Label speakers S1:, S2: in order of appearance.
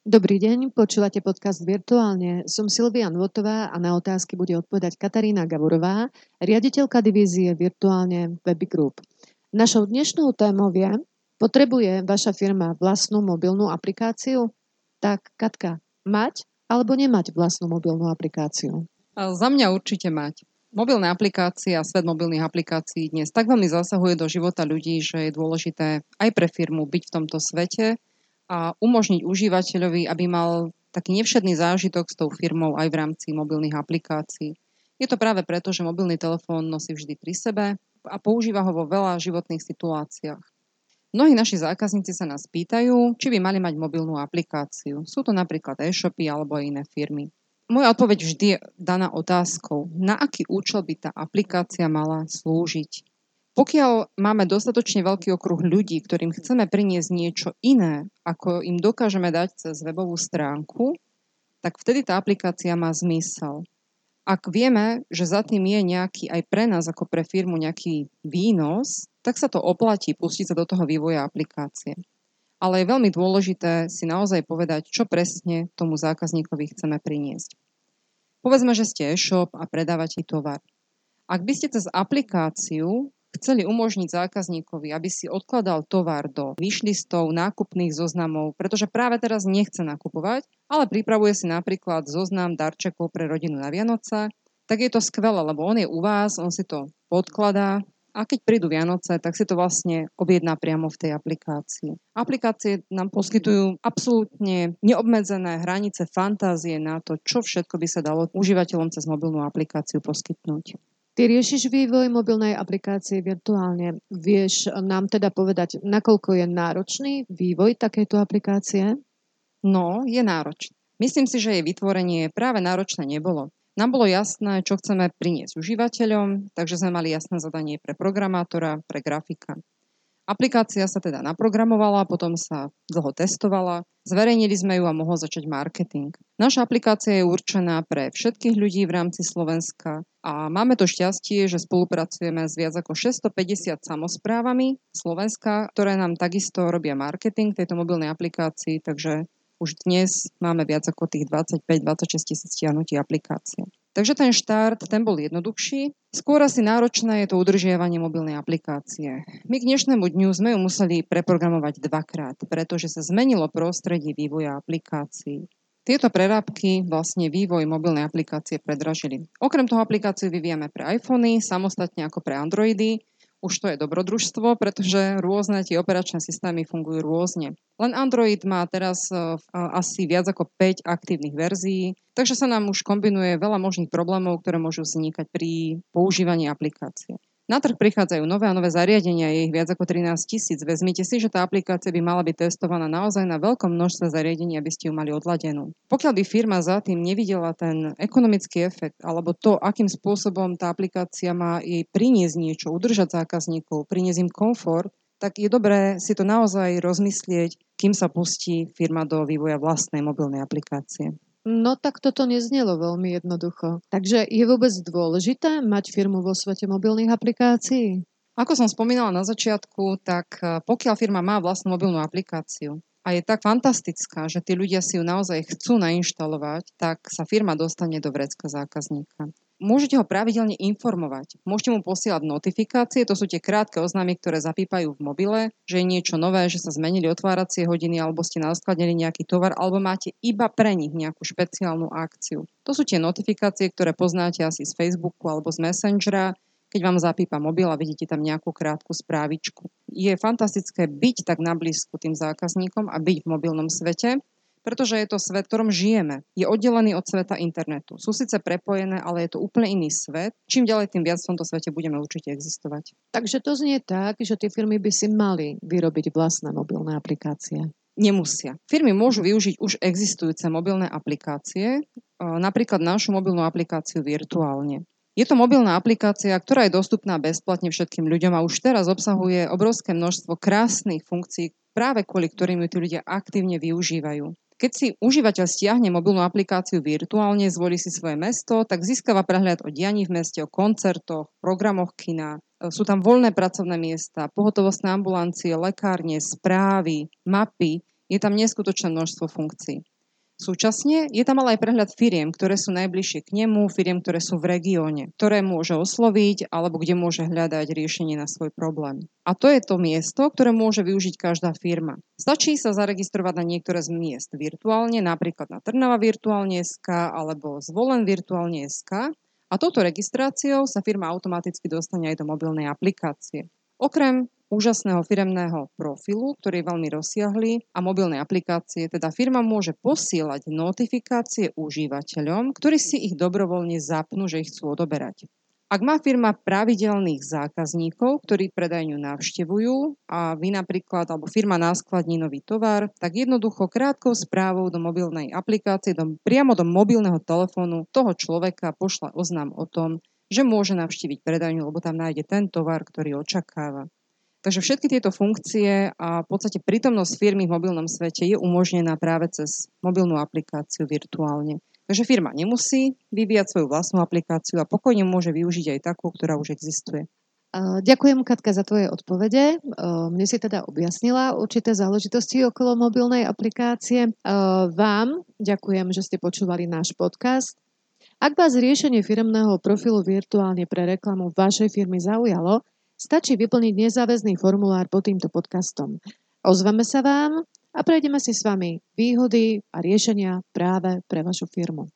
S1: Dobrý deň, počúvate podcast Virtuálne. Som Silvia Nvotová a na otázky bude odpovedať Katarína Gavurová, riaditeľka divízie Virtuálne Web Group. Našou dnešnou témou je, potrebuje vaša firma vlastnú mobilnú aplikáciu? Tak, Katka, mať alebo nemať vlastnú mobilnú aplikáciu?
S2: A za mňa určite mať. Mobilné aplikácie a svet mobilných aplikácií dnes tak veľmi zasahuje do života ľudí, že je dôležité aj pre firmu byť v tomto svete a umožniť užívateľovi, aby mal taký nevšedný zážitok s tou firmou aj v rámci mobilných aplikácií. Je to práve preto, že mobilný telefón nosí vždy pri sebe a používa ho vo veľa životných situáciách. Mnohí naši zákazníci sa nás pýtajú, či by mali mať mobilnú aplikáciu. Sú to napríklad e-shopy alebo iné firmy. Moja odpoveď vždy je daná otázkou, na aký účel by tá aplikácia mala slúžiť. Pokiaľ máme dostatočne veľký okruh ľudí, ktorým chceme priniesť niečo iné, ako im dokážeme dať cez webovú stránku, tak vtedy tá aplikácia má zmysel. Ak vieme, že za tým je nejaký aj pre nás ako pre firmu nejaký výnos, tak sa to oplatí pustiť sa do toho vývoja aplikácie. Ale je veľmi dôležité si naozaj povedať, čo presne tomu zákazníkovi chceme priniesť. Povedzme, že ste e-shop a predávate tovar. Ak by ste cez aplikáciu chceli umožniť zákazníkovi, aby si odkladal tovar do výšlistov, nákupných zoznamov, pretože práve teraz nechce nakupovať, ale pripravuje si napríklad zoznam darčekov pre rodinu na Vianoce, tak je to skvelé, lebo on je u vás, on si to podkladá a keď prídu Vianoce, tak si to vlastne objedná priamo v tej aplikácii. Aplikácie nám poskytujú absolútne neobmedzené hranice fantázie na to, čo všetko by sa dalo užívateľom cez mobilnú aplikáciu poskytnúť.
S1: Ty riešiš vývoj mobilnej aplikácie virtuálne. Vieš nám teda povedať, nakoľko je náročný vývoj takejto aplikácie?
S2: No, je náročný. Myslím si, že jej vytvorenie práve náročné nebolo. Nám bolo jasné, čo chceme priniesť užívateľom, takže sme mali jasné zadanie pre programátora, pre grafika. Aplikácia sa teda naprogramovala, potom sa dlho testovala, zverejnili sme ju a mohol začať marketing. Naša aplikácia je určená pre všetkých ľudí v rámci Slovenska a máme to šťastie, že spolupracujeme s viac ako 650 samozprávami Slovenska, ktoré nám takisto robia marketing tejto mobilnej aplikácii, takže už dnes máme viac ako tých 25-26 tisíc stiahnutí aplikácie. Takže ten štart, ten bol jednoduchší. Skôr asi náročné je to udržiavanie mobilnej aplikácie. My k dnešnému dňu sme ju museli preprogramovať dvakrát, pretože sa zmenilo prostredie vývoja aplikácií. Tieto prerábky vlastne vývoj mobilnej aplikácie predražili. Okrem toho aplikáciu vyvíjame pre iPhony, samostatne ako pre Androidy, už to je dobrodružstvo, pretože rôzne tie operačné systémy fungujú rôzne. Len Android má teraz uh, asi viac ako 5 aktívnych verzií, takže sa nám už kombinuje veľa možných problémov, ktoré môžu vznikať pri používaní aplikácie. Na trh prichádzajú nové a nové zariadenia, je ich viac ako 13 tisíc. Vezmite si, že tá aplikácia by mala byť testovaná naozaj na veľkom množstve zariadení, aby ste ju mali odladenú. Pokiaľ by firma za tým nevidela ten ekonomický efekt, alebo to, akým spôsobom tá aplikácia má jej priniesť niečo, udržať zákazníkov, priniesť im komfort, tak je dobré si to naozaj rozmyslieť, kým sa pustí firma do vývoja vlastnej mobilnej aplikácie.
S1: No tak toto neznelo veľmi jednoducho. Takže je vôbec dôležité mať firmu vo svete mobilných aplikácií?
S2: Ako som spomínala na začiatku, tak eh, pokiaľ firma má vlastnú mobilnú aplikáciu a je tak fantastická, že tí ľudia si ju naozaj chcú nainštalovať, tak sa firma dostane do vrecka zákazníka. Môžete ho pravidelne informovať. Môžete mu posielať notifikácie, to sú tie krátke oznámy, ktoré zapípajú v mobile, že je niečo nové, že sa zmenili otváracie hodiny, alebo ste naskladnili nejaký tovar, alebo máte iba pre nich nejakú špeciálnu akciu. To sú tie notifikácie, ktoré poznáte asi z Facebooku alebo z Messengera, keď vám zapípa mobil a vidíte tam nejakú krátku správičku. Je fantastické byť tak na blízku tým zákazníkom a byť v mobilnom svete, pretože je to svet, v ktorom žijeme. Je oddelený od sveta internetu. Sú síce prepojené, ale je to úplne iný svet. Čím ďalej, tým viac v tomto svete budeme určite existovať.
S1: Takže to znie tak, že tie firmy by si mali vyrobiť vlastné mobilné aplikácie.
S2: Nemusia. Firmy môžu využiť už existujúce mobilné aplikácie, napríklad našu mobilnú aplikáciu virtuálne. Je to mobilná aplikácia, ktorá je dostupná bezplatne všetkým ľuďom a už teraz obsahuje obrovské množstvo krásnych funkcií, práve kvôli ktorým ju tí ľudia aktívne využívajú. Keď si užívateľ stiahne mobilnú aplikáciu virtuálne, zvolí si svoje mesto, tak získava prehľad o dianí v meste, o koncertoch, programoch kina. Sú tam voľné pracovné miesta, pohotovostné ambulancie, lekárne, správy, mapy. Je tam neskutočné množstvo funkcií. Súčasne je tam ale aj prehľad firiem, ktoré sú najbližšie k nemu, firiem, ktoré sú v regióne, ktoré môže osloviť alebo kde môže hľadať riešenie na svoj problém. A to je to miesto, ktoré môže využiť každá firma. Stačí sa zaregistrovať na niektoré z miest virtuálne, napríklad na Trnava virtuálne.sk alebo Zvolen virtuálne.sk a touto registráciou sa firma automaticky dostane aj do mobilnej aplikácie. Okrem úžasného firemného profilu, ktorý je veľmi rozsiahlý a mobilnej aplikácie, teda firma môže posielať notifikácie užívateľom, ktorí si ich dobrovoľne zapnú, že ich chcú odoberať. Ak má firma pravidelných zákazníkov, ktorí predajňu navštevujú a vy napríklad, alebo firma náskladní nový tovar, tak jednoducho krátkou správou do mobilnej aplikácie, do, priamo do mobilného telefónu toho človeka pošla oznám o tom, že môže navštíviť predajňu, lebo tam nájde ten tovar, ktorý očakáva. Takže všetky tieto funkcie a v podstate prítomnosť firmy v mobilnom svete je umožnená práve cez mobilnú aplikáciu virtuálne. Takže firma nemusí vyvíjať svoju vlastnú aplikáciu a pokojne môže využiť aj takú, ktorá už existuje.
S1: Ďakujem, Katka, za tvoje odpovede. Mne si teda objasnila určité záležitosti okolo mobilnej aplikácie. Vám ďakujem, že ste počúvali náš podcast. Ak vás riešenie firmného profilu virtuálne pre reklamu vašej firmy zaujalo, Stačí vyplniť nezáväzný formulár pod týmto podcastom. Ozveme sa vám a prejdeme si s vami výhody a riešenia práve pre vašu firmu.